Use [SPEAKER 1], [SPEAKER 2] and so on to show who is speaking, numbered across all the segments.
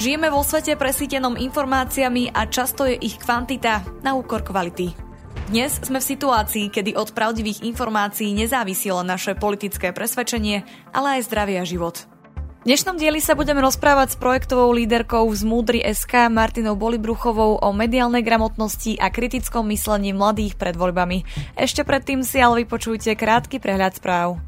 [SPEAKER 1] Žijeme vo svete presítenom informáciami a často je ich kvantita na úkor kvality. Dnes sme v situácii, kedy od pravdivých informácií nezávisilo naše politické presvedčenie, ale aj zdravie a život. V dnešnom dieli sa budeme rozprávať s projektovou líderkou z Múdry SK Martinou Bolibruchovou o mediálnej gramotnosti a kritickom myslení mladých pred voľbami. Ešte predtým si ale vypočujte krátky prehľad správ.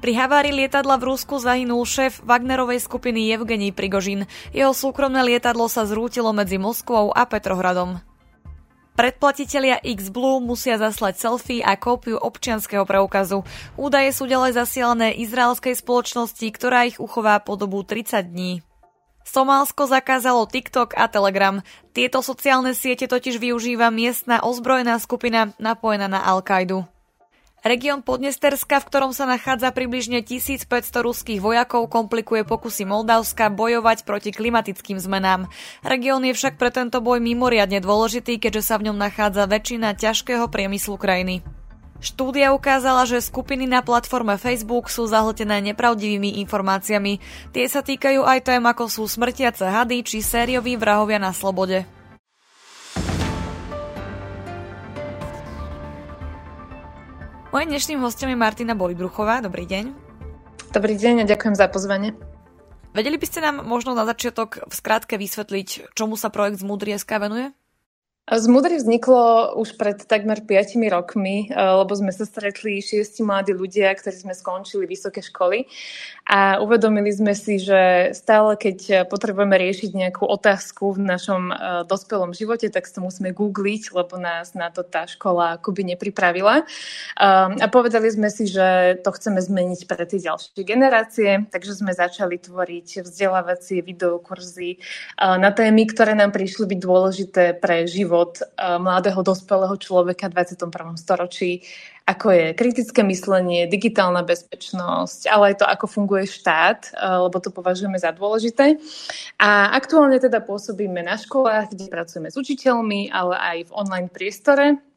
[SPEAKER 1] Pri havárii lietadla v Rusku zahynul šéf Wagnerovej skupiny Evgení Prigožin. Jeho súkromné lietadlo sa zrútilo medzi Moskvou a Petrohradom. Predplatitelia X-Blue musia zaslať selfie a kópiu občianského preukazu. Údaje sú ďalej zasielané izraelskej spoločnosti, ktorá ich uchová po dobu 30 dní. Somálsko zakázalo TikTok a Telegram. Tieto sociálne siete totiž využíva miestna ozbrojená skupina napojená na Al-Kaidu. Región Podnesterska, v ktorom sa nachádza približne 1500 ruských vojakov, komplikuje pokusy Moldavska bojovať proti klimatickým zmenám. Región je však pre tento boj mimoriadne dôležitý, keďže sa v ňom nachádza väčšina ťažkého priemyslu krajiny. Štúdia ukázala, že skupiny na platforme Facebook sú zahltené nepravdivými informáciami. Tie sa týkajú aj tém, ako sú smrtiace hady či sérioví vrahovia na slobode. Mojím dnešným hostom je Martina Bolibruchová. Dobrý deň.
[SPEAKER 2] Dobrý deň a ďakujem za pozvanie.
[SPEAKER 1] Vedeli by ste nám možno na začiatok v skratke vysvetliť, čomu sa projekt z Mudrieska venuje?
[SPEAKER 2] Z Mudry vzniklo už pred takmer 5 rokmi, eh, lebo sme sa stretli šiesti mladí ľudia, ktorí sme skončili vysoké školy a uvedomili sme si, že stále keď potrebujeme riešiť nejakú otázku v našom eh, dospelom živote, tak to musíme googliť, lebo nás na to tá škola akoby nepripravila. Eh, a povedali sme si, že to chceme zmeniť pre tie ďalšie generácie, takže sme začali tvoriť vzdelávacie videokurzy na témy, ktoré nám prišli byť dôležité pre život život eh, mladého dospelého človeka v 21. storočí, ako je kritické myslenie, digitálna bezpečnosť, ale aj to, ako funguje štát, eh, lebo to považujeme za dôležité. A aktuálne teda pôsobíme na školách, kde pracujeme s učiteľmi, ale aj v online priestore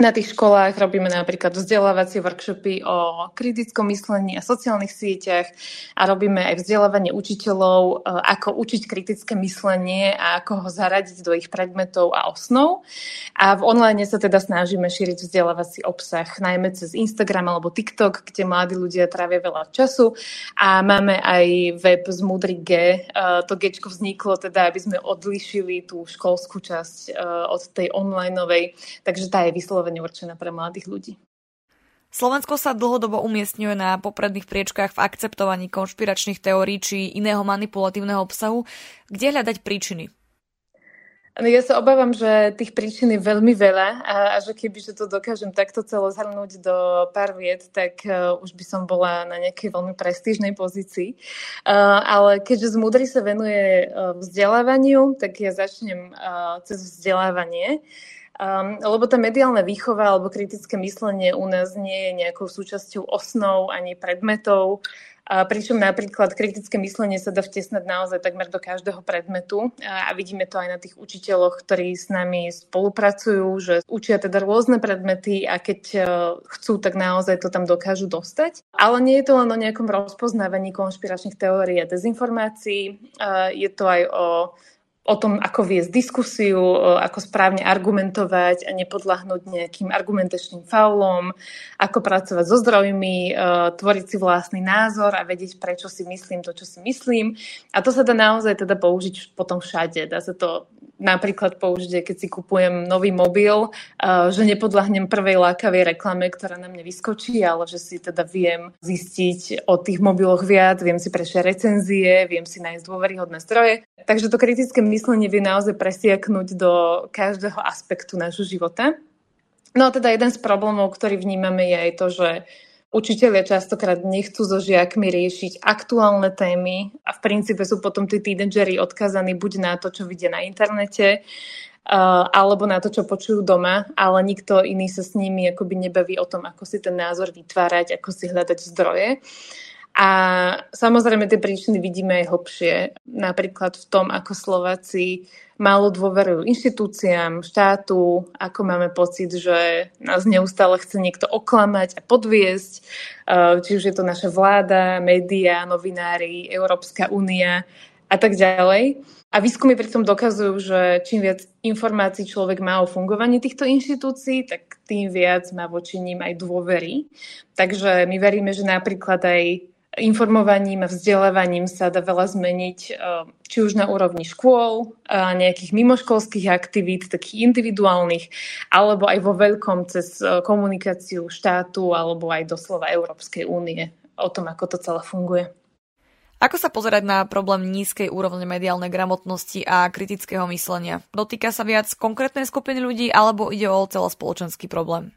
[SPEAKER 2] na tých školách robíme napríklad vzdelávacie workshopy o kritickom myslení a sociálnych sieťach a robíme aj vzdelávanie učiteľov, e, ako učiť kritické myslenie a ako ho zaradiť do ich predmetov a osnov. A v online sa teda snažíme šíriť vzdelávací obsah, najmä cez Instagram alebo TikTok, kde mladí ľudia trávia veľa času. A máme aj web z Mudry G. E, to Gčko vzniklo teda, aby sme odlišili tú školskú časť e, od tej onlineovej, takže tá je vyslovená vyslovene určená pre mladých ľudí.
[SPEAKER 1] Slovensko sa dlhodobo umiestňuje na popredných priečkách v akceptovaní konšpiračných teórií či iného manipulatívneho obsahu. Kde hľadať príčiny?
[SPEAKER 2] No ja sa obávam, že tých príčin je veľmi veľa a, a že keby že to dokážem takto celo zhrnúť do pár vied, tak uh, už by som bola na nejakej veľmi prestížnej pozícii. Uh, ale keďže z Múdry sa venuje uh, vzdelávaniu, tak ja začnem uh, cez vzdelávanie. Uh, Um, lebo tá mediálna výchova alebo kritické myslenie u nás nie je nejakou súčasťou osnov ani predmetov, a pričom napríklad kritické myslenie sa dá vtesnať naozaj takmer do každého predmetu. A, vidíme to aj na tých učiteľoch, ktorí s nami spolupracujú, že učia teda rôzne predmety a keď uh, chcú, tak naozaj to tam dokážu dostať. Ale nie je to len o nejakom rozpoznávaní konšpiračných teórií a dezinformácií, uh, je to aj o o tom, ako viesť diskusiu, ako správne argumentovať a nepodľahnúť nejakým argumentačným faulom, ako pracovať so zdrojmi, tvoriť si vlastný názor a vedieť, prečo si myslím to, čo si myslím. A to sa dá naozaj teda použiť potom všade. Dá sa to napríklad použiť, keď si kupujem nový mobil, že nepodľahnem prvej lákavej reklame, ktorá na mne vyskočí, ale že si teda viem zistiť o tých mobiloch viac, viem si prečítať recenzie, viem si nájsť dôveryhodné zdroje. Takže to kritické myslenie vie naozaj presiaknúť do každého aspektu nášho života. No a teda jeden z problémov, ktorý vnímame, je aj to, že Učiteľia častokrát nechcú so žiakmi riešiť aktuálne témy a v princípe sú potom tí tínedžeri odkazaní buď na to, čo vidia na internete, alebo na to, čo počujú doma, ale nikto iný sa s nimi akoby nebaví o tom, ako si ten názor vytvárať, ako si hľadať zdroje. A samozrejme tie príčiny vidíme aj hlbšie. Napríklad v tom, ako Slováci málo dôverujú inštitúciám, štátu, ako máme pocit, že nás neustále chce niekto oklamať a podviesť, eh, či už je to naša vláda, médiá, novinári, Európska únia a tak ďalej. A výskumy pritom dokazujú, že čím viac informácií človek má o fungovaní týchto inštitúcií, tak tým viac má voči ním aj dôvery. Takže my veríme, že napríklad aj informovaním a vzdelávaním sa dá veľa zmeniť, eh, či už na úrovni škôl, nejakých mimoškolských aktivít, takých individuálnych, alebo aj vo veľkom cez eh, komunikáciu štátu alebo aj doslova Európskej únie o tom, ako to celé funguje.
[SPEAKER 1] Ako sa pozerať na problém nízkej úrovne mediálnej gramotnosti a kritického myslenia? Dotýka sa viac konkrétnej skupiny ľudí alebo ide o celospoločenský problém?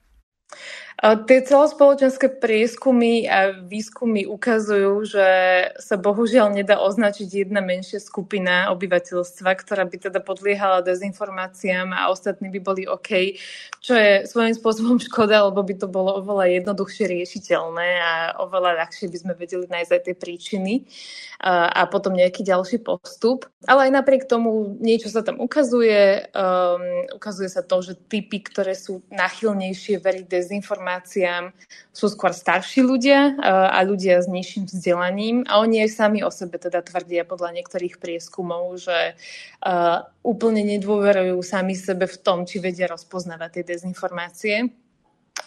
[SPEAKER 2] Tie celospoločenské prieskumy a výskumy ukazujú, že sa bohužiaľ nedá označiť jedna menšia skupina obyvateľstva, ktorá by teda podliehala dezinformáciám a ostatní by boli OK, čo je svojím spôsobom škoda, lebo by to bolo oveľa jednoduchšie riešiteľné a oveľa ľahšie by sme vedeli nájsť aj tie príčiny a, potom nejaký ďalší postup. Ale aj napriek tomu niečo sa tam ukazuje. Um, ukazuje sa to, že typy, ktoré sú nachylnejšie veriť dezinformáciám, informáciám sú skôr starší ľudia a ľudia s nižším vzdelaním a oni aj sami o sebe teda tvrdia podľa niektorých prieskumov, že úplne nedôverujú sami sebe v tom, či vedia rozpoznávať tie dezinformácie.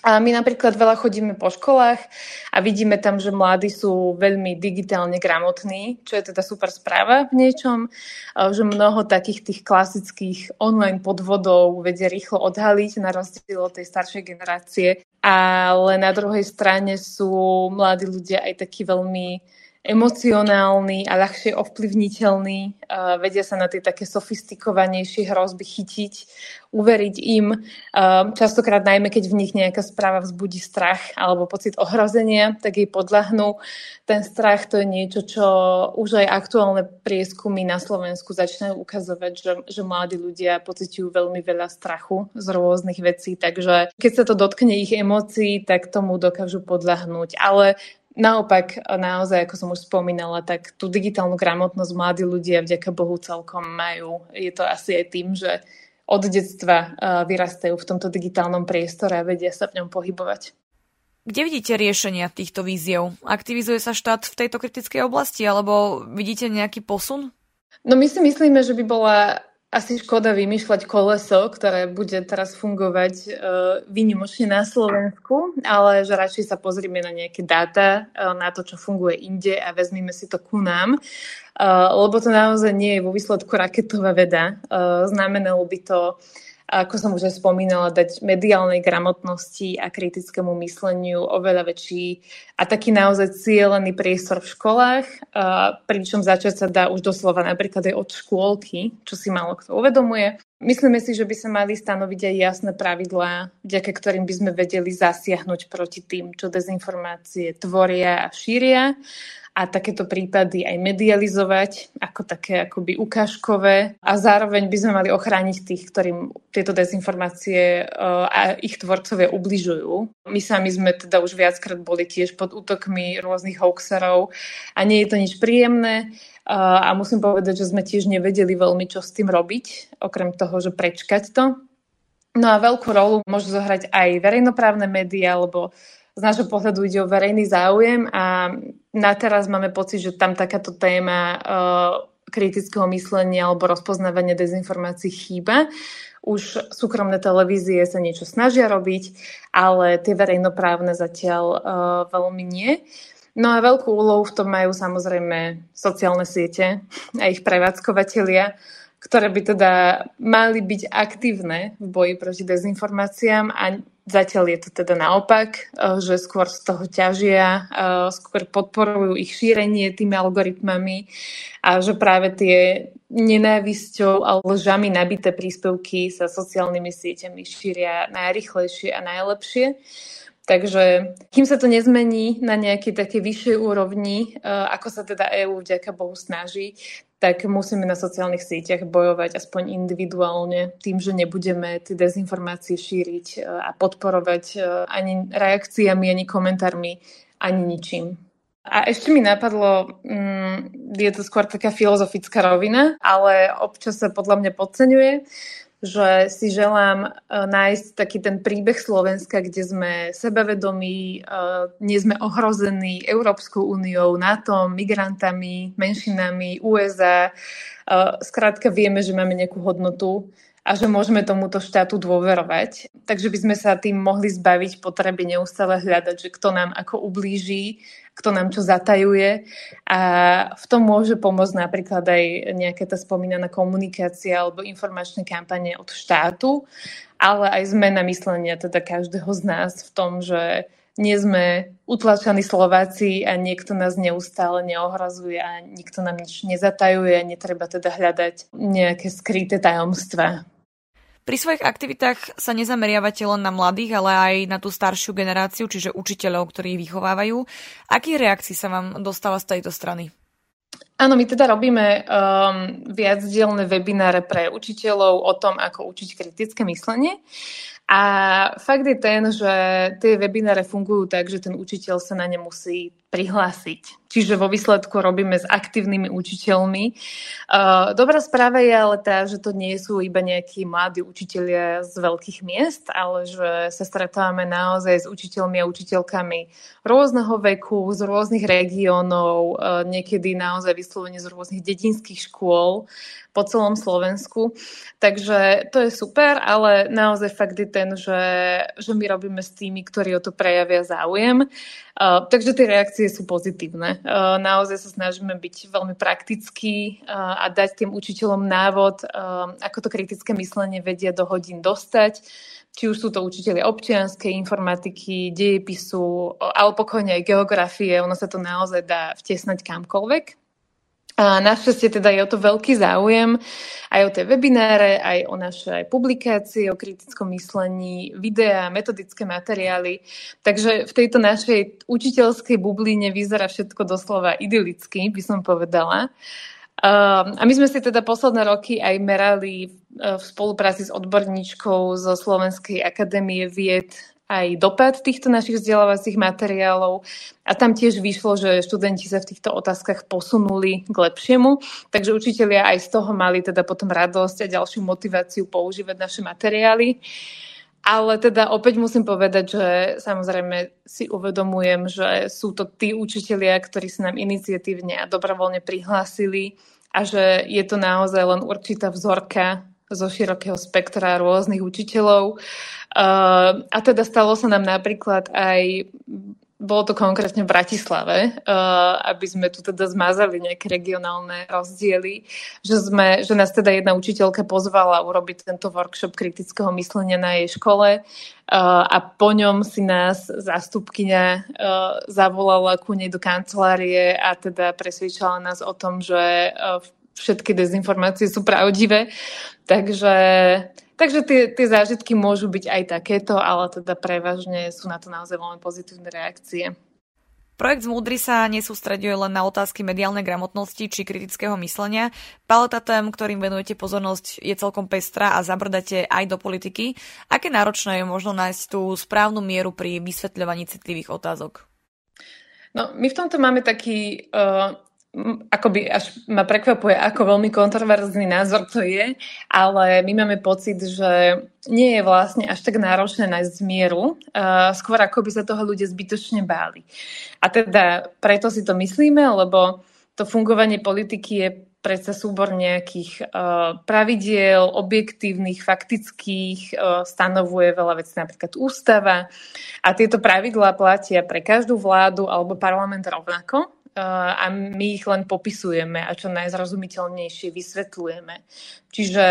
[SPEAKER 2] A my napríklad veľa chodíme po školách a vidíme tam, že mladí sú veľmi digitálne gramotní, čo je teda super správa v niečom, že mnoho takých tých klasických online podvodov vedia rýchlo odhaliť na rozdiel od tej staršej generácie. Ale na druhej strane sú mladí ľudia aj takí veľmi emocionálny a ľahšie ovplyvniteľný. Uh, vedia sa na tie také sofistikovanejšie hrozby chytiť, uveriť im. Uh, častokrát najmä, keď v nich nejaká správa vzbudí strach alebo pocit ohrozenia, tak jej podľahnú. Ten strach to je niečo, čo už aj aktuálne prieskumy na Slovensku začínajú ukazovať, že, že mladí ľudia pociťujú veľmi veľa strachu z rôznych vecí, takže keď sa to dotkne ich emócií, tak tomu dokážu podľahnúť. Ale Naopak, naozaj, ako som už spomínala, tak tú digitálnu gramotnosť mladí ľudia vďaka Bohu celkom majú. Je to asi aj tým, že od detstva vyrastajú v tomto digitálnom priestore a vedia sa v ňom pohybovať.
[SPEAKER 1] Kde vidíte riešenia týchto víziev? Aktivizuje sa štát v tejto kritickej oblasti alebo vidíte nejaký posun?
[SPEAKER 2] No my si myslíme, že by bola asi škoda vymýšľať koleso, ktoré bude teraz fungovať uh, výnimočne na Slovensku, ale že radšej sa pozrieme na nejaké dáta, uh, na to, čo funguje inde a vezmeme si to ku nám. Uh, lebo to naozaj nie je vo výsledku raketová veda. Uh, znamenalo by to ako som už aj spomínala, dať mediálnej gramotnosti a kritickému mysleniu oveľa väčší a taký naozaj cieľený priestor v školách, pričom začať sa dá už doslova napríklad aj od škôlky, čo si málo kto uvedomuje. Myslíme si, že by sa mali stanoviť aj jasné pravidlá, vďaka ktorým by sme vedeli zasiahnuť proti tým, čo dezinformácie tvoria a šíria a takéto prípady aj medializovať ako také akoby ukážkové a zároveň by sme mali ochrániť tých, ktorým tieto dezinformácie uh, a ich tvorcovia ubližujú. My sami sme teda už viackrát boli tiež pod útokmi rôznych hoaxerov a nie je to nič príjemné uh, a musím povedať, že sme tiež nevedeli veľmi čo s tým robiť, okrem toho, že prečkať to. No a veľkú rolu môžu zohrať aj verejnoprávne médiá, lebo z nášho pohľadu ide o verejný záujem a na teraz máme pocit, že tam takáto téma uh, kritického myslenia alebo rozpoznávania dezinformácií chýba. Už súkromné televízie sa niečo snažia robiť, ale tie verejnoprávne zatiaľ uh, veľmi nie. No a veľkú úlohu v tom majú samozrejme sociálne siete a ich prevádzkovateľia, ktoré by teda mali byť aktívne v boji proti dezinformáciám a Zatiaľ je to teda naopak, eh, že skôr z toho ťažia, eh, skôr podporujú ich šírenie tými algoritmami a že práve tie nenávisťou a lžami nabité príspevky sa sociálnymi sieťami šíria najrychlejšie a najlepšie. Takže kým sa to nezmení na nejakej také vyššej úrovni, eh, ako sa teda EÚ vďaka Bohu snaží, tak musíme na sociálnych sieťach bojovať aspoň individuálne tým, že nebudeme tie dezinformácie šíriť e, a podporovať e, ani reakciami, ani komentármi, ani ničím. A ešte mi napadlo, um, je to skôr taká filozofická rovina, ale občas sa podľa mňa podceňuje, že si želám uh, nájsť taký ten príbeh Slovenska, kde sme sebavedomí, uh, nie sme ohrození Európskou úniou, NATO, migrantami, menšinami, USA. Uh, skrátka vieme, že máme nejakú hodnotu a že môžeme tomuto štátu dôverovať. Takže by sme sa tým mohli zbaviť potreby neustále hľadať, že kto nám ako ublíži, kto nám čo zatajuje. A v tom môže pomôcť napríklad aj nejaká tá spomínaná komunikácia alebo informačné kampane od štátu, ale aj zmena myslenia teda každého z nás v tom, že nie sme utlačaní Slováci a niekto nás neustále neohrazuje a nikto nám nič nezatajuje a netreba teda hľadať nejaké skryté tajomstva.
[SPEAKER 1] Pri svojich aktivitách sa nezameriavate len na mladých, ale aj na tú staršiu generáciu, čiže učiteľov, ktorí vychovávajú. Aký reakcií sa vám dostáva z tejto strany?
[SPEAKER 2] Áno, my teda robíme um, viacdielne webináre pre učiteľov o tom, ako učiť kritické myslenie. A fakt je ten, že tie webináre fungujú tak, že ten učiteľ sa na ne musí prihlásiť. Čiže vo výsledku robíme s aktívnymi učiteľmi. Dobrá správa je ale tá, že to nie sú iba nejakí mladí učitelia z veľkých miest, ale že sa stretávame naozaj s učiteľmi a učiteľkami rôzneho veku, z rôznych regiónov, niekedy naozaj vyslovene z rôznych dedinských škôl po celom Slovensku. Takže to je super, ale naozaj fakt je ten, že, že my robíme s tými, ktorí o to prejavia záujem. Takže tie reakcie sú pozitívne. Uh, naozaj sa snažíme byť veľmi praktickí uh, a dať tým učiteľom návod, uh, ako to kritické myslenie vedia do hodín dostať. Či už sú to učiteľi občianskej informatiky, dejepisu, alebo pokojne aj geografie. Ono sa to naozaj dá vtesnať kamkoľvek. A našťastie teda je o to veľký záujem aj o tie webináre, aj o naše publikácie o kritickom myslení, videá, metodické materiály. Takže v tejto našej učiteľskej bubline vyzerá všetko doslova idylicky, by som povedala. A my sme si teda posledné roky aj merali v spolupráci s odborníčkou zo Slovenskej akadémie vied aj dopad týchto našich vzdelávacích materiálov a tam tiež vyšlo, že študenti sa v týchto otázkach posunuli k lepšiemu, takže učitelia aj z toho mali teda potom radosť a ďalšiu motiváciu používať naše materiály. Ale teda opäť musím povedať, že samozrejme si uvedomujem, že sú to tí učitelia, ktorí sa nám iniciatívne a dobrovoľne prihlásili a že je to naozaj len určitá vzorka zo širokého spektra rôznych učiteľov. A teda stalo sa nám napríklad aj bolo to konkrétne v Bratislave, aby sme tu teda zmazali nejaké regionálne rozdiely, že, sme, že nás teda jedna učiteľka pozvala urobiť tento workshop kritického myslenia na jej škole a po ňom si nás zástupkyňa uh, zavolala ku nej do kancelárie a teda presvedčala nás o tom, že uh, všetky dezinformácie sú pravdivé. Takže, takže tie, tie zážitky môžu byť aj takéto, ale teda prevažne sú na to naozaj veľmi pozitívne reakcie.
[SPEAKER 1] Projekt Zmúdry sa nesústreďuje len na otázky mediálnej gramotnosti či kritického myslenia. Paleta tém, ktorým venujete pozornosť, je celkom pestrá a zabrdate aj do politiky. Aké náročné je možno nájsť tú správnu mieru pri vysvetľovaní citlivých otázok?
[SPEAKER 2] No, my v tomto máme taký uh, akoby až ma prekvapuje, ako veľmi kontroverzný názor to je, ale my máme pocit, že nie je vlastne až tak náročné nájsť zmieru, uh, skôr ako by sa toho ľudia zbytočne báli. A teda preto si to myslíme, lebo to fungovanie politiky je predsa súbor nejakých uh, pravidiel, objektívnych, faktických, uh, stanovuje veľa vecí, napríklad ústava. A tieto pravidlá platia pre každú vládu alebo parlament rovnako a my ich len popisujeme a čo najzrozumiteľnejšie vysvetľujeme. Čiže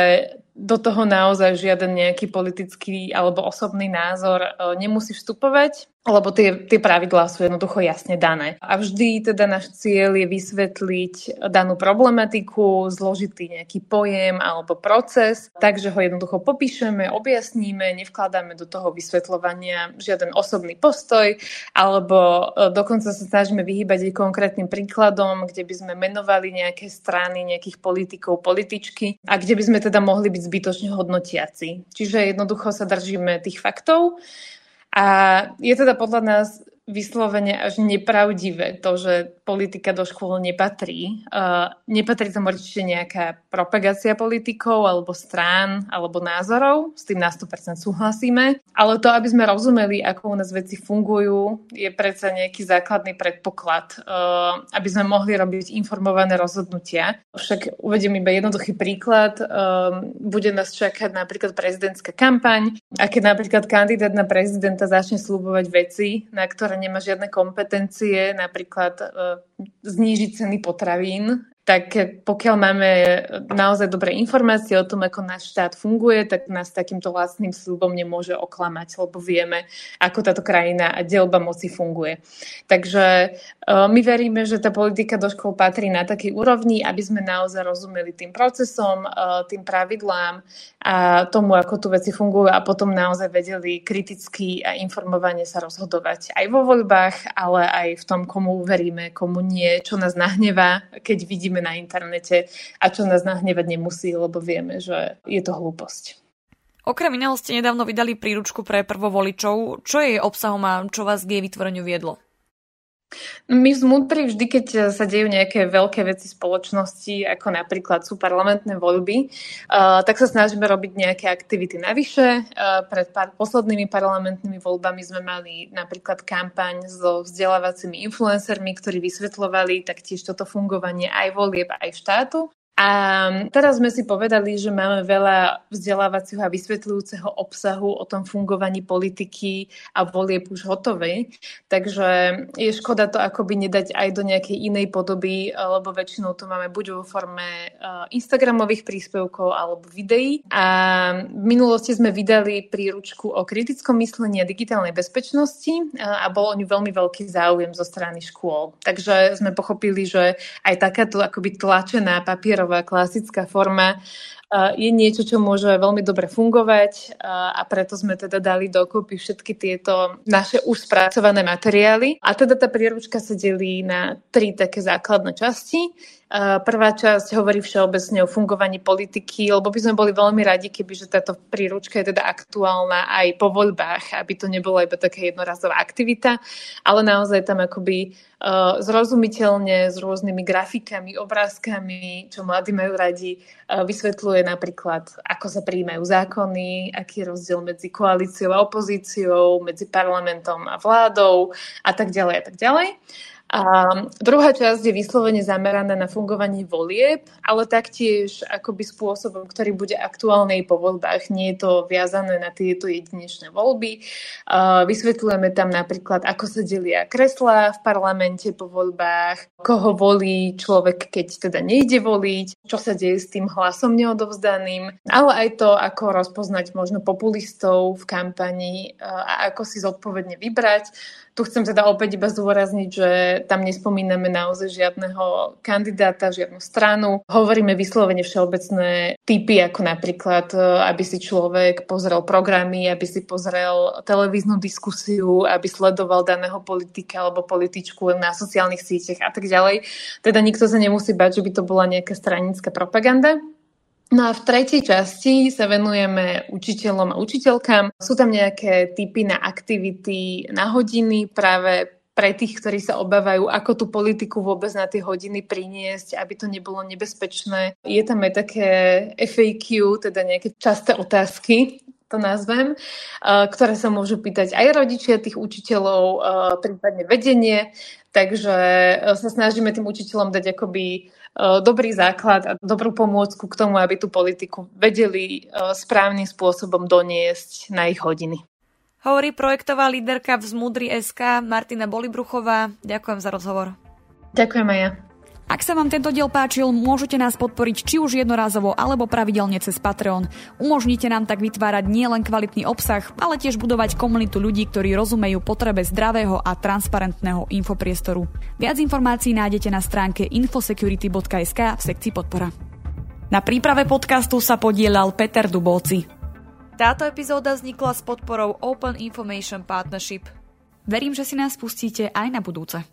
[SPEAKER 2] do toho naozaj žiaden nejaký politický alebo osobný názor e, nemusí vstupovať, lebo tie, tie pravidlá sú jednoducho jasne dané. A vždy teda náš cieľ je vysvetliť danú problematiku, zložitý nejaký pojem alebo proces, takže ho jednoducho popíšeme, objasníme, nevkladáme do toho vysvetľovania žiaden osobný postoj, alebo e, dokonca sa snažíme vyhýbať aj konkrétnym príkladom, kde by sme menovali nejaké strany, nejakých politikov, političky a kde by sme teda mohli byť zbytočne hodnotiaci. Čiže jednoducho sa držíme tých faktov a je teda podľa nás vyslovene až nepravdivé to, že politika do škôl nepatrí. Uh, nepatrí tam určite nejaká propagácia politikov alebo strán alebo názorov, s tým na 100% súhlasíme, ale to, aby sme rozumeli, ako u nás veci fungujú, je predsa nejaký základný predpoklad, uh, aby sme mohli robiť informované rozhodnutia. Však uvediem iba jednoduchý príklad. Uh, bude nás čakať napríklad prezidentská kampaň a keď napríklad kandidát na prezidenta začne slúbovať veci, na ktoré nemá žiadne kompetencie, napríklad e, znížiť ceny potravín tak pokiaľ máme naozaj dobré informácie o tom, ako náš štát funguje, tak nás takýmto vlastným slúbom nemôže oklamať, lebo vieme, ako táto krajina a delba moci funguje. Takže e, my veríme, že tá politika do škôl patrí na takej úrovni, aby sme naozaj rozumeli tým procesom, e, tým pravidlám a tomu, ako tu veci fungujú a potom naozaj vedeli kriticky a informovane sa rozhodovať aj vo voľbách, ale aj v tom, komu veríme, komu nie, čo nás nahnevá, keď vidíme vidíme na internete a čo nás nahnevať nemusí, lebo vieme, že je to hlúposť.
[SPEAKER 1] Okrem iného ste nedávno vydali príručku pre prvovoličov. Čo je obsahom a čo vás k jej vytvoreniu viedlo?
[SPEAKER 2] My vnútri vždy, keď sa dejú nejaké veľké veci spoločnosti, ako napríklad sú parlamentné voľby, uh, tak sa snažíme robiť nejaké aktivity navyše. Uh, pred pár poslednými parlamentnými voľbami sme mali napríklad kampaň so vzdelávacími influencermi, ktorí vysvetľovali taktiež toto fungovanie aj volieb, aj štátu. A teraz sme si povedali, že máme veľa vzdelávacieho a vysvetľujúceho obsahu o tom fungovaní politiky a volieb už hotovej. Takže je škoda to akoby nedať aj do nejakej inej podoby, lebo väčšinou to máme buď vo forme e, Instagramových príspevkov alebo videí. A v minulosti sme vydali príručku o kritickom myslení a digitálnej bezpečnosti e, a bol o ňu veľmi veľký záujem zo strany škôl. Takže sme pochopili, že aj takáto akoby tlačená papierová žánrová klasická forma je niečo, čo môže veľmi dobre fungovať a preto sme teda dali dokopy všetky tieto naše už spracované materiály. A teda tá príručka sa delí na tri také základné časti. Prvá časť hovorí všeobecne o fungovaní politiky, lebo by sme boli veľmi radi, keby že táto príručka je teda aktuálna aj po voľbách, aby to nebola iba taká jednorazová aktivita, ale naozaj tam akoby zrozumiteľne s rôznymi grafikami, obrázkami, čo mladí majú radi, vysvetľuje napríklad, ako sa príjmajú zákony, aký je rozdiel medzi koalíciou a opozíciou, medzi parlamentom a vládou a tak ďalej a tak ďalej. A druhá časť je vyslovene zameraná na fungovanie volieb, ale taktiež akoby spôsobom, ktorý bude aktuálnej po voľbách. Nie je to viazané na tieto jedinečné voľby. A vysvetľujeme tam napríklad, ako sa delia kreslá v parlamente po voľbách, koho volí človek, keď teda nejde voliť, čo sa deje s tým hlasom neodovzdaným, ale aj to, ako rozpoznať možno populistov v kampani a ako si zodpovedne vybrať. Tu chcem teda opäť iba zdôrazniť, že tam nespomíname naozaj žiadneho kandidáta, žiadnu stranu. Hovoríme vyslovene všeobecné typy, ako napríklad, e, aby si človek pozrel programy, aby si pozrel televíznu diskusiu, aby sledoval daného politika alebo političku na sociálnych sieťach a tak ďalej. Teda nikto sa nemusí bať, že by to bola nejaká stranická propaganda. No a v tretej časti sa venujeme učiteľom a učiteľkám. Sú tam nejaké typy na aktivity, na hodiny práve pre tých, ktorí sa obávajú, ako tú politiku vôbec na tie hodiny priniesť, aby to nebolo nebezpečné. Je tam aj také FAQ, teda nejaké časté otázky, to nazvem, ktoré sa môžu pýtať aj rodičia tých učiteľov, prípadne vedenie. Takže sa snažíme tým učiteľom dať akoby dobrý základ a dobrú pomôcku k tomu, aby tú politiku vedeli správnym spôsobom doniesť na ich hodiny.
[SPEAKER 1] Hovorí projektová líderka v Zmudri SK Martina Bolibruchová. Ďakujem za rozhovor.
[SPEAKER 2] Ďakujem aj ja.
[SPEAKER 1] Ak sa vám tento diel páčil, môžete nás podporiť či už jednorázovo alebo pravidelne cez Patreon. Umožnite nám tak vytvárať nielen kvalitný obsah, ale tiež budovať komunitu ľudí, ktorí rozumejú potrebe zdravého a transparentného infopriestoru. Viac informácií nájdete na stránke infosecurity.sk v sekcii podpora. Na príprave podcastu sa podielal Peter Dubóci. Táto epizóda vznikla s podporou Open Information Partnership. Verím, že si nás pustíte aj na budúce.